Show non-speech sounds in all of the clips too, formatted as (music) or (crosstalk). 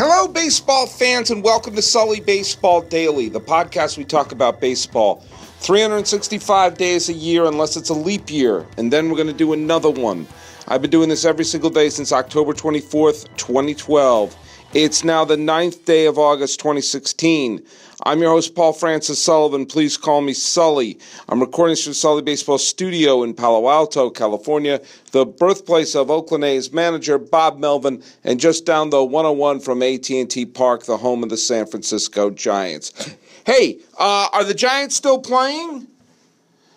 Hello, baseball fans, and welcome to Sully Baseball Daily, the podcast we talk about baseball 365 days a year, unless it's a leap year, and then we're going to do another one. I've been doing this every single day since October 24th, 2012. It's now the ninth day of August 2016. I'm your host, Paul Francis Sullivan. Please call me Sully. I'm recording from Sully Baseball Studio in Palo Alto, California, the birthplace of Oakland A's manager Bob Melvin, and just down the 101 from AT&T Park, the home of the San Francisco Giants. Hey, uh, are the Giants still playing?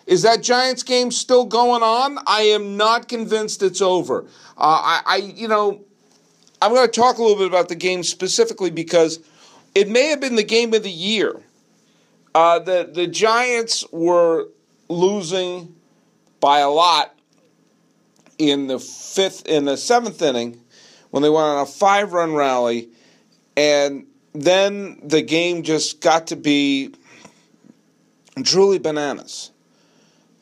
Is that Giants game still going on? I am not convinced it's over. Uh, I, I, you know, I'm going to talk a little bit about the game specifically because – it may have been the game of the year. Uh, the the Giants were losing by a lot in the fifth in the seventh inning when they went on a five run rally, and then the game just got to be truly bananas.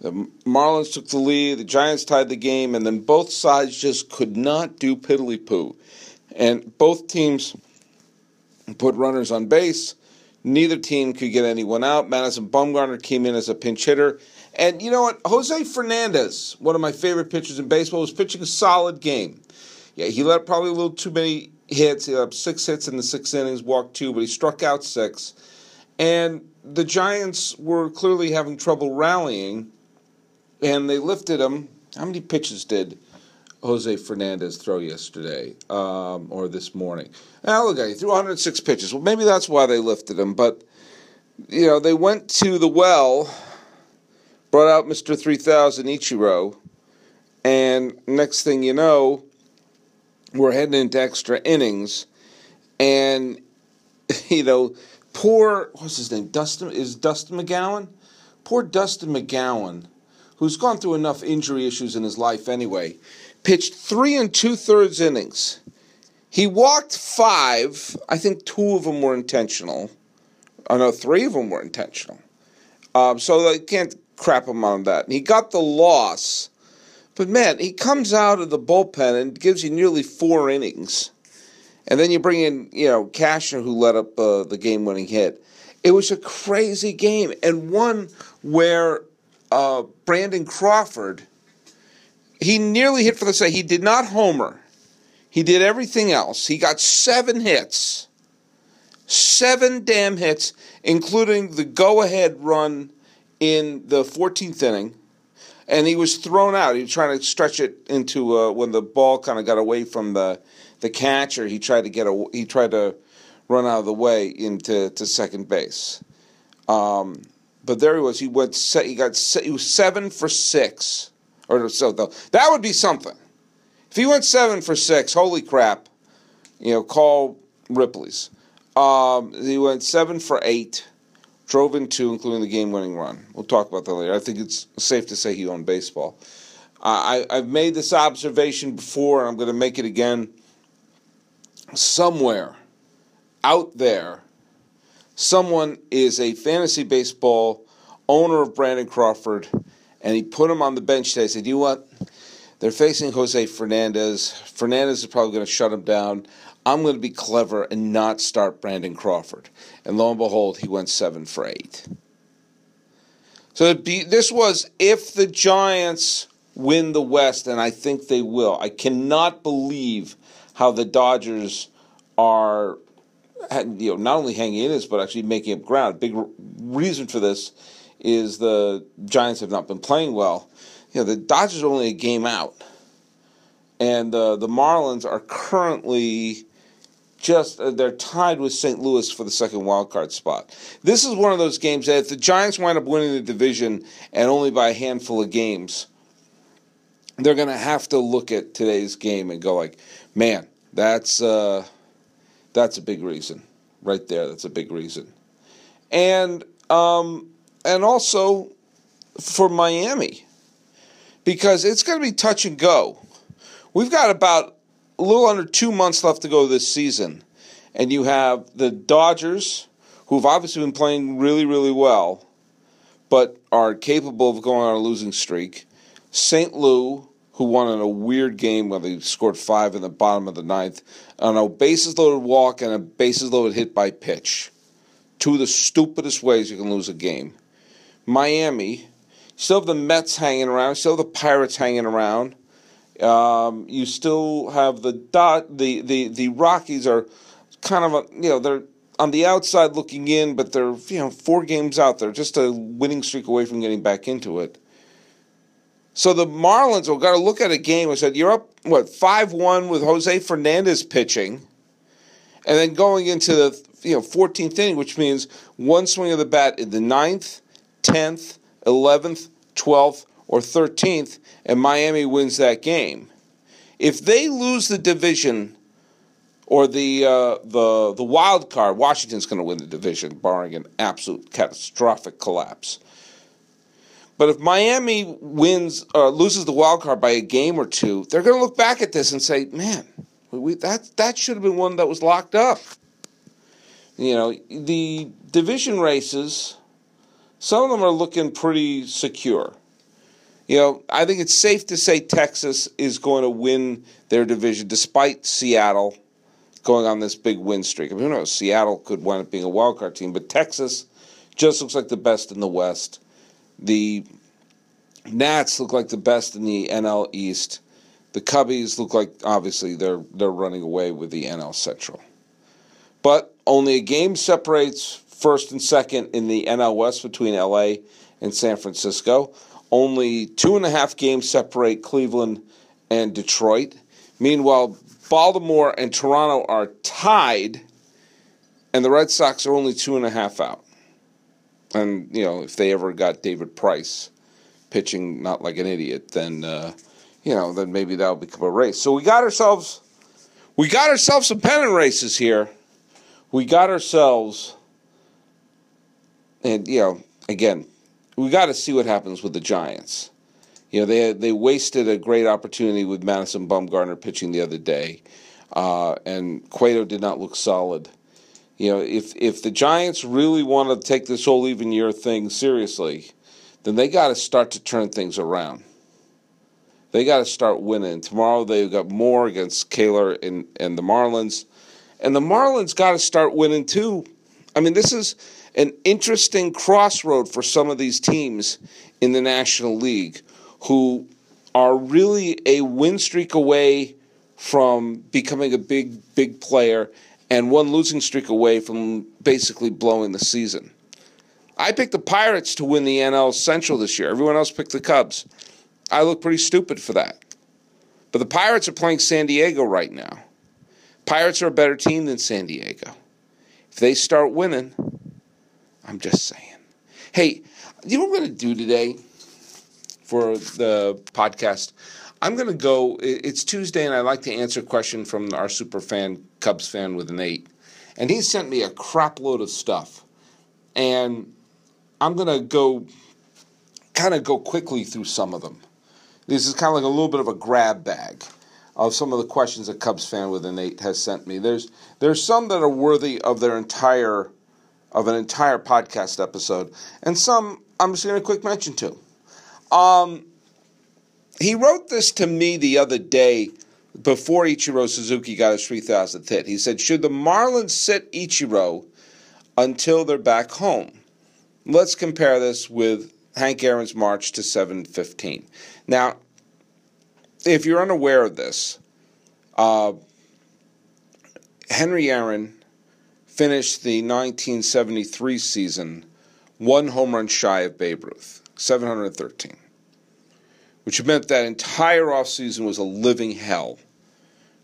The Marlins took the lead, the Giants tied the game, and then both sides just could not do piddly poo. And both teams put runners on base. Neither team could get anyone out. Madison Bumgarner came in as a pinch hitter. And you know what? Jose Fernandez, one of my favorite pitchers in baseball, was pitching a solid game. Yeah, he let probably a little too many hits. He let six hits in the six innings, walked two, but he struck out six. And the Giants were clearly having trouble rallying, and they lifted him. How many pitches did Jose Fernandez throw yesterday um, or this morning. Now look he threw 106 pitches. Well, maybe that's why they lifted him. But you know, they went to the well, brought out Mister 3000 Ichiro, and next thing you know, we're heading into extra innings, and (laughs) you know, poor what's his name? Dustin is Dustin McGowan. Poor Dustin McGowan, who's gone through enough injury issues in his life anyway pitched three and two thirds innings. He walked five. I think two of them were intentional. Oh know three of them were intentional. Um, so I can't crap him on that. And he got the loss. But man, he comes out of the bullpen and gives you nearly four innings. And then you bring in, you know, Cashner who let up uh, the game-winning hit. It was a crazy game and one where uh, Brandon Crawford he nearly hit for the say. He did not homer. He did everything else. He got seven hits. Seven damn hits, including the go ahead run in the 14th inning. And he was thrown out. He was trying to stretch it into uh, when the ball kind of got away from the the catcher. He tried to get a he tried to run out of the way into to second base. Um, but there he was. He went. He got. He was seven for six or so though. That would be something. If he went seven for six, holy crap! You know, call Ripley's. Um, he went seven for eight, drove in two, including the game-winning run. We'll talk about that later. I think it's safe to say he owned baseball. Uh, I, I've made this observation before, and I'm going to make it again. Somewhere out there, someone is a fantasy baseball owner of Brandon Crawford and he put him on the bench today. He said, "You know what? They're facing Jose Fernandez. Fernandez is probably going to shut him down. I'm going to be clever and not start Brandon Crawford." And lo and behold, he went seven for eight. So be, this was if the Giants win the West, and I think they will. I cannot believe how the Dodgers are, you know, not only hanging in this, but actually making up ground. Big reason for this is the Giants have not been playing well. You know, the Dodgers are only a game out, and uh, the Marlins are currently just uh, they're tied with St. Louis for the second wild card spot. This is one of those games that if the Giants wind up winning the division and only by a handful of games, they're going to have to look at today's game and go like, man, that's uh, that's a big reason right there. That's a big reason, and um, and also for Miami because it's going to be touch and go. We've got about a little under two months left to go this season, and you have the Dodgers, who've obviously been playing really, really well, but are capable of going on a losing streak. St. Louis, who won in a weird game where they scored five in the bottom of the ninth on a bases loaded walk and a bases loaded hit by pitch. Two of the stupidest ways you can lose a game. Miami, still have the Mets hanging around, still have the Pirates hanging around. Um, you still have the dot. The, the the Rockies are kind of a, you know they're on the outside looking in, but they're you know four games out. They're just a winning streak away from getting back into it. So the Marlins have got to look at a game and said, "You're up what five one with Jose Fernandez pitching, and then going into the you know 14th inning, which means one swing of the bat in the ninth, 10th, 11th, 12th, or 13th, and Miami wins that game. If they lose the division or the uh, the the wild card, Washington's going to win the division, barring an absolute catastrophic collapse. But if Miami wins uh, loses the wild card by a game or two, they're going to look back at this and say, "Man, we, that that should have been one that was locked up." You know, the division races some of them are looking pretty secure. You know, I think it's safe to say Texas is going to win their division despite Seattle going on this big win streak. I mean, who knows? Seattle could wind up being a wild card team, but Texas just looks like the best in the West. The Nats look like the best in the NL East. The Cubbies look like obviously they're they're running away with the NL Central. But only a game separates first and second in the NL West between LA and San Francisco. Only two and a half games separate Cleveland and Detroit. Meanwhile, Baltimore and Toronto are tied, and the Red Sox are only two and a half out. And, you know, if they ever got David Price pitching not like an idiot, then, uh, you know, then maybe that'll become a race. So we got ourselves, we got ourselves some pennant races here. We got ourselves and you know, again, we got to see what happens with the Giants. You know, they they wasted a great opportunity with Madison Bumgarner pitching the other day, uh, and Cueto did not look solid. You know, if if the Giants really want to take this whole even year thing seriously, then they got to start to turn things around. They got to start winning. Tomorrow they've got Moore against Koehler and, and the Marlins. And the Marlins got to start winning too. I mean, this is an interesting crossroad for some of these teams in the National League who are really a win streak away from becoming a big, big player and one losing streak away from basically blowing the season. I picked the Pirates to win the NL Central this year. Everyone else picked the Cubs. I look pretty stupid for that. But the Pirates are playing San Diego right now. Pirates are a better team than San Diego. If they start winning, I'm just saying. Hey, you know what we're going to do today for the podcast? I'm going to go. It's Tuesday, and I like to answer a question from our super fan, Cubs fan with an eight. And he sent me a crap load of stuff. And I'm going to go kind of go quickly through some of them. This is kind of like a little bit of a grab bag of some of the questions that Cubs fan with an eight has sent me. There's there's some that are worthy of their entire of an entire podcast episode, and some I'm just going to quick mention to. Um, he wrote this to me the other day before Ichiro Suzuki got his 3,000th hit. He said, Should the Marlins sit Ichiro until they're back home? Let's compare this with Hank Aaron's March to 715. Now, if you're unaware of this, uh, Henry Aaron finished the 1973 season one home run shy of Babe Ruth, 713, which meant that entire offseason was a living hell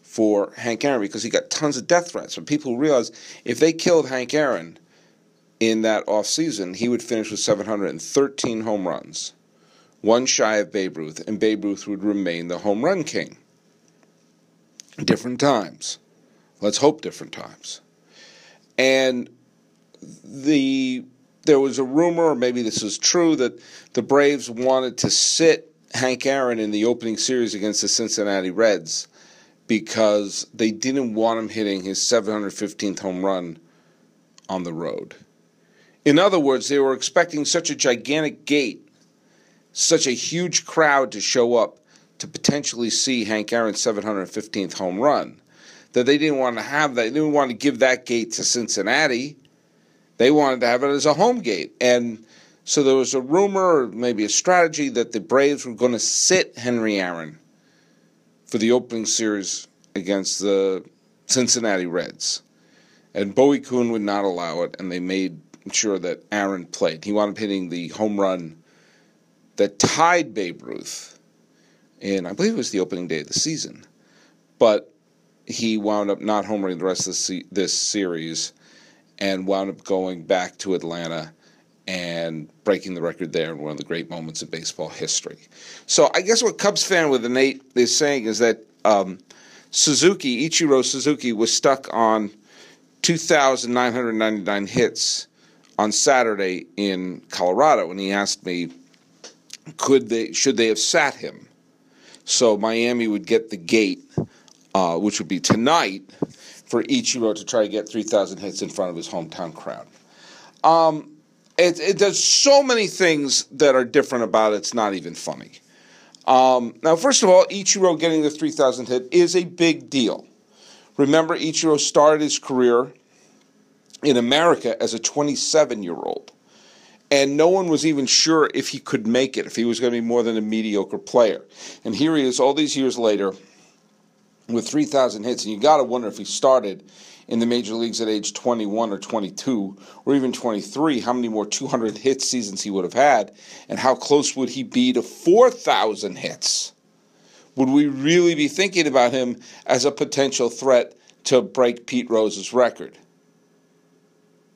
for Hank Aaron because he got tons of death threats. But people realized if they killed Hank Aaron in that offseason, he would finish with 713 home runs, one shy of Babe Ruth, and Babe Ruth would remain the home run king. Different times. Let's hope different times and the there was a rumor, or maybe this is true, that the Braves wanted to sit Hank Aaron in the opening series against the Cincinnati Reds because they didn't want him hitting his 715th home run on the road. In other words, they were expecting such a gigantic gate, such a huge crowd to show up to potentially see Hank Aaron's 715th home run. That they didn't want to have that. They didn't want to give that gate to Cincinnati. They wanted to have it as a home gate. And so there was a rumor, or maybe a strategy, that the Braves were going to sit Henry Aaron for the opening series against the Cincinnati Reds. And Bowie Kuhn would not allow it, and they made sure that Aaron played. He wound up hitting the home run that tied Babe Ruth in, I believe it was the opening day of the season. But he wound up not homering the rest of this series and wound up going back to Atlanta and breaking the record there in one of the great moments of baseball history. So I guess what Cubs fan with eight is saying is that um, Suzuki, Ichiro Suzuki, was stuck on 2,999 hits on Saturday in Colorado, and he asked me, could they, should they have sat him? So Miami would get the gate, uh, which would be tonight, for Ichiro to try to get 3,000 hits in front of his hometown crowd. Um, it, it, does so many things that are different about it. It's not even funny. Um, now, first of all, Ichiro getting the 3,000 hit is a big deal. Remember, Ichiro started his career in America as a 27 year old. And no one was even sure if he could make it, if he was going to be more than a mediocre player. And here he is all these years later with 3,000 hits. And you got to wonder if he started in the major leagues at age 21 or 22 or even 23, how many more 200 hit seasons he would have had, and how close would he be to 4,000 hits? Would we really be thinking about him as a potential threat to break Pete Rose's record?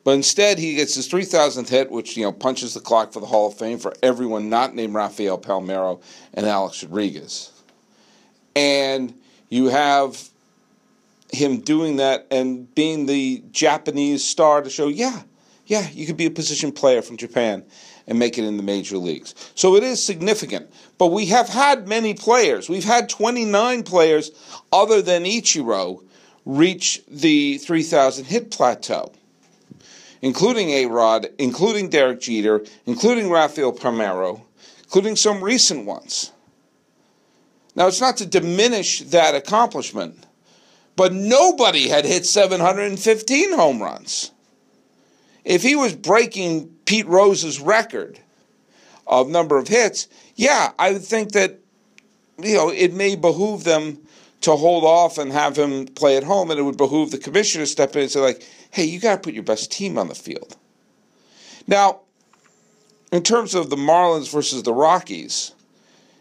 But instead, he gets his 3,000th hit, which you know punches the clock for the Hall of Fame for everyone not named Rafael Palmeiro and Alex Rodriguez. And you have him doing that and being the Japanese star to show, yeah, yeah, you could be a position player from Japan and make it in the major leagues. So it is significant. But we have had many players. We've had 29 players other than Ichiro reach the 3,000 hit plateau, including A Rod, including Derek Jeter, including Rafael Palmeiro, including some recent ones. Now, it's not to diminish that accomplishment but nobody had hit 715 home runs. If he was breaking Pete Rose's record of number of hits, yeah, I would think that you know it may behoove them to hold off and have him play at home, and it would behoove the commissioner to step in and say like, "Hey, you got to put your best team on the field." Now, in terms of the Marlins versus the Rockies,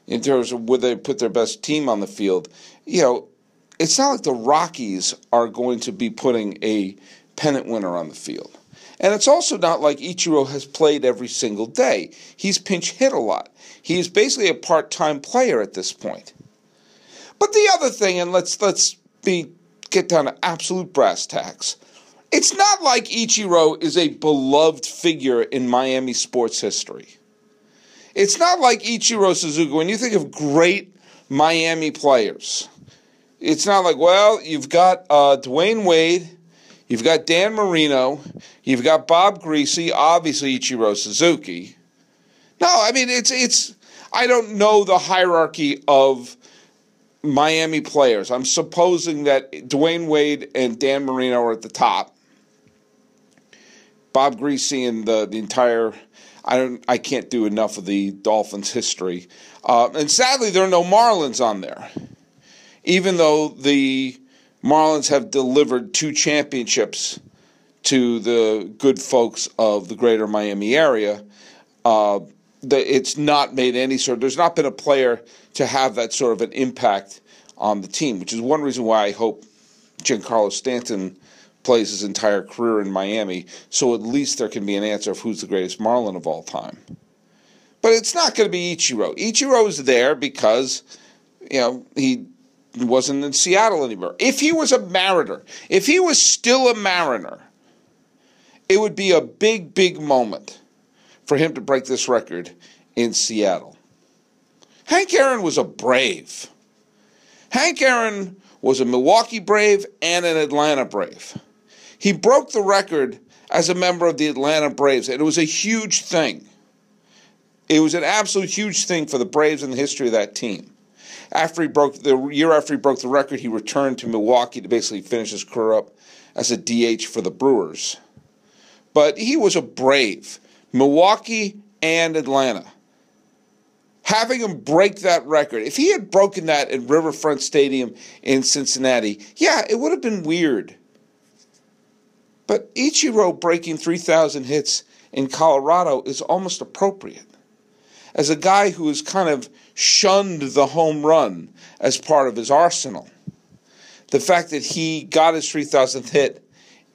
in terms of would they put their best team on the field, you know, it's not like the Rockies are going to be putting a pennant winner on the field. And it's also not like Ichiro has played every single day. He's pinch hit a lot. He's basically a part-time player at this point. But the other thing, and let's let's be get down to absolute brass tacks. It's not like Ichiro is a beloved figure in Miami sports history. It's not like Ichiro Suzuki. When you think of great Miami players, it's not like, well, you've got uh, Dwyane Wade, you've got Dan Marino, you've got Bob Griese, obviously Ichiro Suzuki. No, I mean it's it's I don't know the hierarchy of Miami players. I'm supposing that Dwyane Wade and Dan Marino are at the top. Bob Griese and the the entire I don't I can't do enough of the Dolphins history. Uh, and sadly there are no Marlins on there even though the Marlins have delivered two championships to the good folks of the greater Miami area, uh, it's not made any sort. There's not been a player to have that sort of an impact on the team, which is one reason why I hope Giancarlo Stanton plays his entire career in Miami, so at least there can be an answer of who's the greatest Marlin of all time. But it's not going to be Ichiro. Ichiro is there because you know he wasn't in Seattle anymore. If he was a Mariner, if he was still a Mariner, it would be a big, big moment for him to break this record in Seattle. Hank Aaron was a Brave. Hank Aaron was a Milwaukee Brave and an Atlanta Brave. He broke the record as a member of the Atlanta Braves, and it was a huge thing. It was an absolute huge thing for the Braves in the history of that team. After he broke the year after he broke the record, he returned to Milwaukee to basically finish his career up as a DH for the Brewers. But he was a brave. Milwaukee and Atlanta. Having him break that record, if he had broken that at Riverfront Stadium in Cincinnati, yeah, it would have been weird. But Ichiro breaking 3,000 hits in Colorado is almost appropriate. As a guy who has kind of shunned the home run as part of his arsenal, the fact that he got his 3,000th hit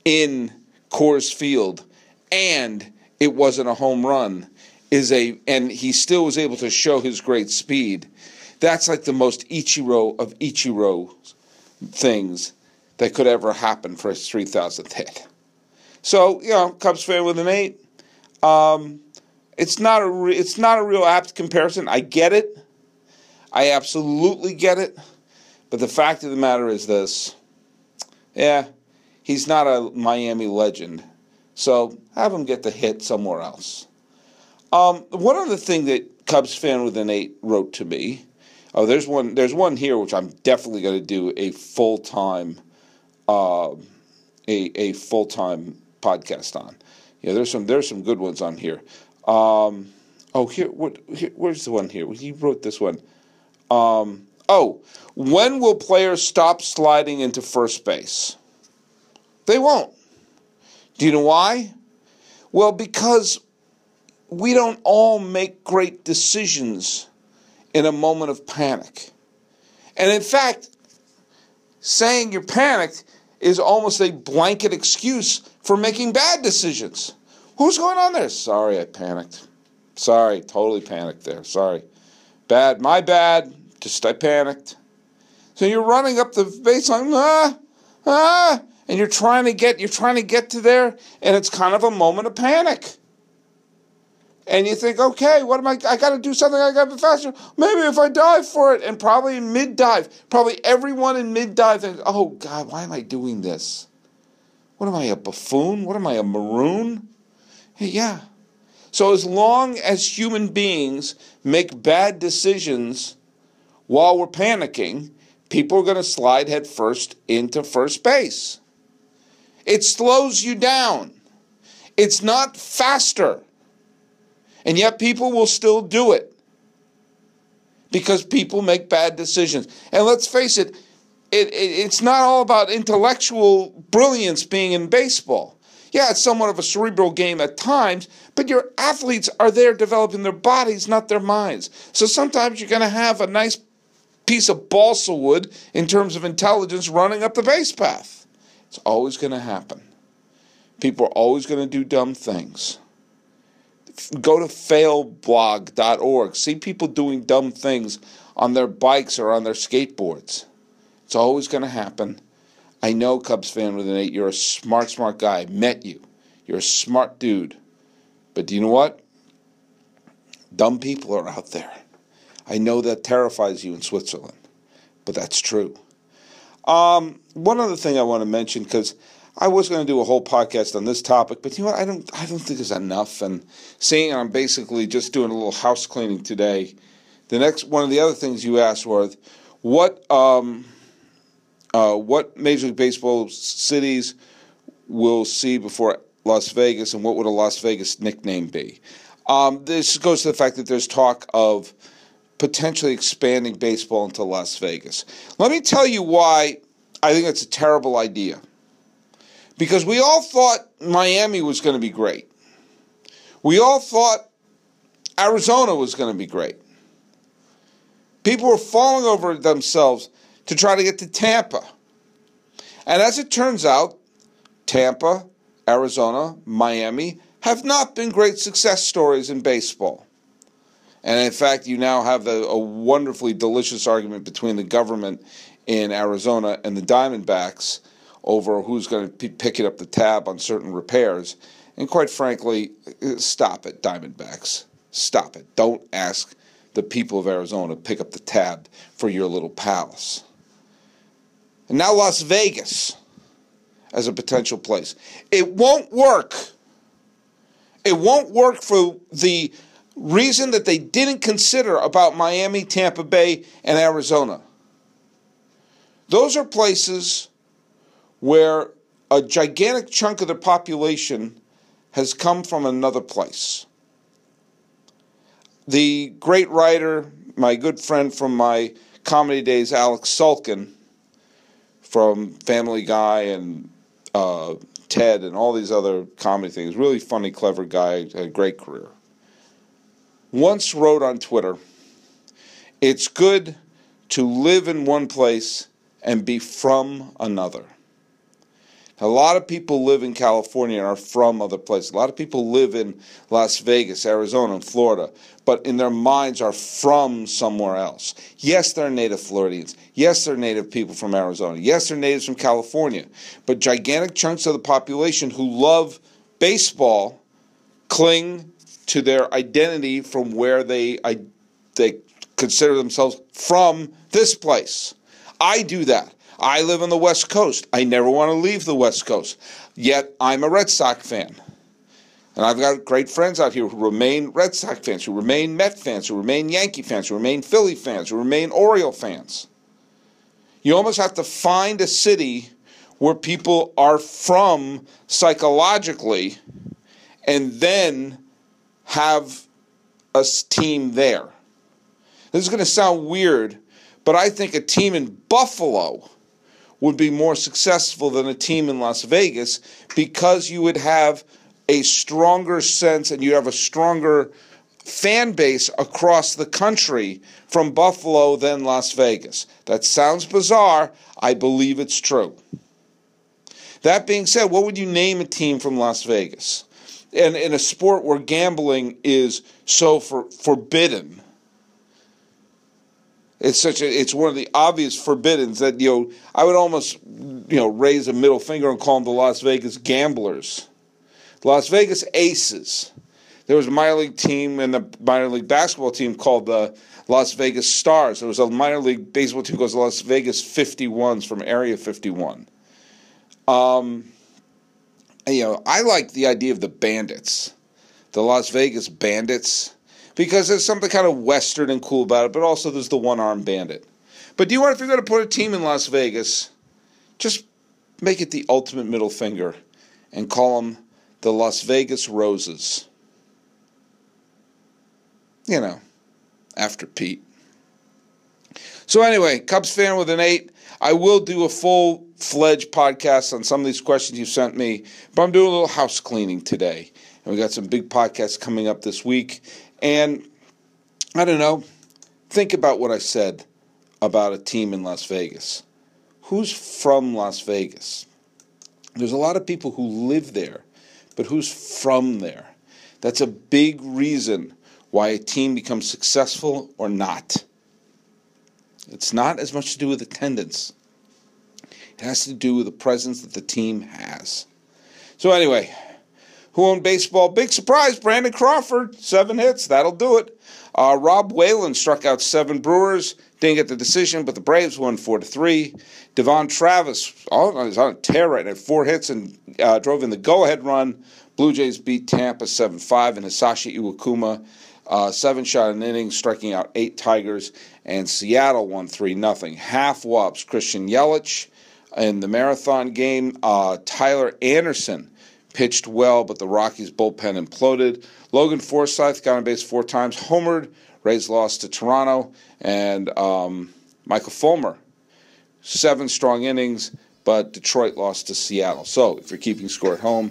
in Coors Field and it wasn't a home run is a and he still was able to show his great speed. That's like the most Ichiro of Ichiro things that could ever happen for his 3,000th hit. So, you know, Cubs fan with an eight. Um, it's not a re- it's not a real apt comparison. I get it. I absolutely get it. But the fact of the matter is this. Yeah, he's not a Miami legend. So have him get the hit somewhere else. Um, one other thing that Cubs fan with an eight wrote to me. Oh, there's one. There's one here which I'm definitely going to do a full time, uh, a a full time podcast on. Yeah, there's some there's some good ones on here. Um, oh, here, what, here, where's the one here? He wrote this one. Um, oh, when will players stop sliding into first base? They won't. Do you know why? Well, because we don't all make great decisions in a moment of panic. And in fact, saying you're panicked is almost a blanket excuse for making bad decisions. Who's going on there? Sorry, I panicked. Sorry, totally panicked there. Sorry. Bad, my bad. Just I panicked. So you're running up the baseline, ah, ah, and you're trying to get you're trying to get to there and it's kind of a moment of panic and you think okay what am i i got to do something i got to be faster. Maybe if i dive for it and probably mid dive probably everyone in mid dive thinks oh god why am i doing this? What am i a buffoon? What am i a maroon? Hey, yeah. So as long as human beings make bad decisions while we're panicking people are going to slide headfirst into first base. It slows you down. It's not faster. And yet people will still do it because people make bad decisions. And let's face it, it, it, it's not all about intellectual brilliance being in baseball. Yeah, it's somewhat of a cerebral game at times, but your athletes are there developing their bodies, not their minds. So sometimes you're going to have a nice piece of balsa wood in terms of intelligence running up the base path. It's always going to happen. People are always going to do dumb things. Go to failblog.org. See people doing dumb things on their bikes or on their skateboards. It's always going to happen. I know, Cubs fan with an eight, you're a smart, smart guy. Met you. You're a smart dude. But do you know what? Dumb people are out there. I know that terrifies you in Switzerland, but that's true. Um, one other thing I want to mention because I was going to do a whole podcast on this topic, but you know what? I don't. I don't think it's enough. And seeing I'm basically just doing a little house cleaning today. The next one of the other things you asked was, what um, uh, what Major League Baseball cities will see before Las Vegas, and what would a Las Vegas nickname be? Um, this goes to the fact that there's talk of potentially expanding baseball into Las Vegas. Let me tell you why I think it's a terrible idea. Because we all thought Miami was going to be great. We all thought Arizona was going to be great. People were falling over themselves to try to get to Tampa. And as it turns out, Tampa, Arizona, Miami have not been great success stories in baseball. And in fact, you now have the, a wonderfully delicious argument between the government in Arizona and the Diamondbacks over who's going to be picking up the tab on certain repairs. And quite frankly, uh, stop it, Diamondbacks. Stop it. Don't ask the people of Arizona to pick up the tab for your little palace. And now Las Vegas as a potential place. It won't work. It won't work for the reason that they didn't consider about Miami, Tampa Bay, and Arizona. Those are places where a gigantic chunk of the population has come from another place. The great writer, my good friend from my comedy days, Alex Sulkin, from Family Guy and uh, Ted and all these other comedy things, really funny, clever guy, had a great career once wrote on Twitter, it's good to live in one place and be from another. A lot of people live in California and are from other places. A lot of people live in Las Vegas, Arizona, and Florida, but in their minds are from somewhere else. Yes, they're native Floridians. Yes, they're native people from Arizona. Yes, they're natives from California. But gigantic chunks of the population who love baseball cling to their identity from where they I, they consider themselves from this place. I do that. I live on the West Coast. I never want to leave the West Coast. Yet I'm a Red Sox fan. And I've got great friends out here who remain Red Sox fans, who remain Met fans, who remain Yankee fans, who remain Philly fans, who remain Oriole fans. You almost have to find a city where people are from psychologically and then have a team there. This is going to sound weird, but I think a team in Buffalo would be more successful than a team in Las Vegas because you would have a stronger sense and you have a stronger fan base across the country from Buffalo than Las Vegas. That sounds bizarre. I believe it's true. That being said, what would you name a team from Las Vegas? and in a sport where gambling is so for, forbidden. It's such a it's one of the obvious forbiddens that you know I would almost you know raise a middle finger and call them the Las Vegas gamblers. Las Vegas Aces. There was a minor league team and a minor league basketball team called the Las Vegas Stars. There was a minor league baseball team called the Las Vegas 51s from Area 51. Um, you know, I like the idea of the bandits, the Las Vegas bandits, because there's something kind of Western and cool about it, but also there's the one armed bandit. But do you want, if you're going to put a team in Las Vegas, just make it the ultimate middle finger and call them the Las Vegas Roses. You know, after Pete. So, anyway, Cubs fan with an eight. I will do a full fledged podcast on some of these questions you sent me, but I'm doing a little house cleaning today. And we got some big podcasts coming up this week. And I don't know, think about what I said about a team in Las Vegas. Who's from Las Vegas? There's a lot of people who live there, but who's from there? That's a big reason why a team becomes successful or not. It's not as much to do with attendance. It has to do with the presence that the team has. So anyway, who owned baseball? Big surprise, Brandon Crawford, seven hits. That'll do it. Uh, Rob Whalen struck out seven Brewers. Didn't get the decision, but the Braves won four to three. Devon Travis, oh, he's on a tear right now, four hits and uh, drove in the go-ahead run. Blue Jays beat Tampa seven five, and Hisashi Iwakuma uh, seven shot an inning, striking out eight Tigers, and Seattle won 3 0. Half wops, Christian Yelich in the marathon game. Uh, Tyler Anderson pitched well, but the Rockies bullpen imploded. Logan Forsythe got on base four times, homered. Rays lost to Toronto, and um, Michael Fulmer, seven strong innings, but Detroit lost to Seattle. So if you're keeping score at home,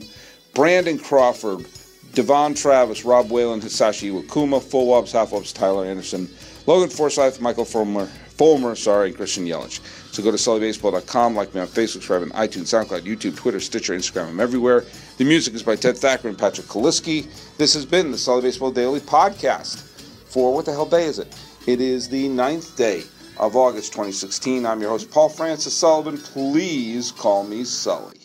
Brandon Crawford Devon Travis, Rob Whalen, Hisashi Iwakuma, full wobs, half Tyler Anderson, Logan Forsythe, Michael Fulmer, Fulmer, sorry, Christian Yelich. So go to sullybaseball.com, like me on Facebook, subscribe on iTunes, SoundCloud, YouTube, Twitter, Stitcher, Instagram. I'm everywhere. The music is by Ted Thacker and Patrick Kaliski. This has been the Sully Baseball Daily Podcast. For what the hell day is it? It is the ninth day of August 2016. I'm your host, Paul Francis Sullivan. Please call me Sully.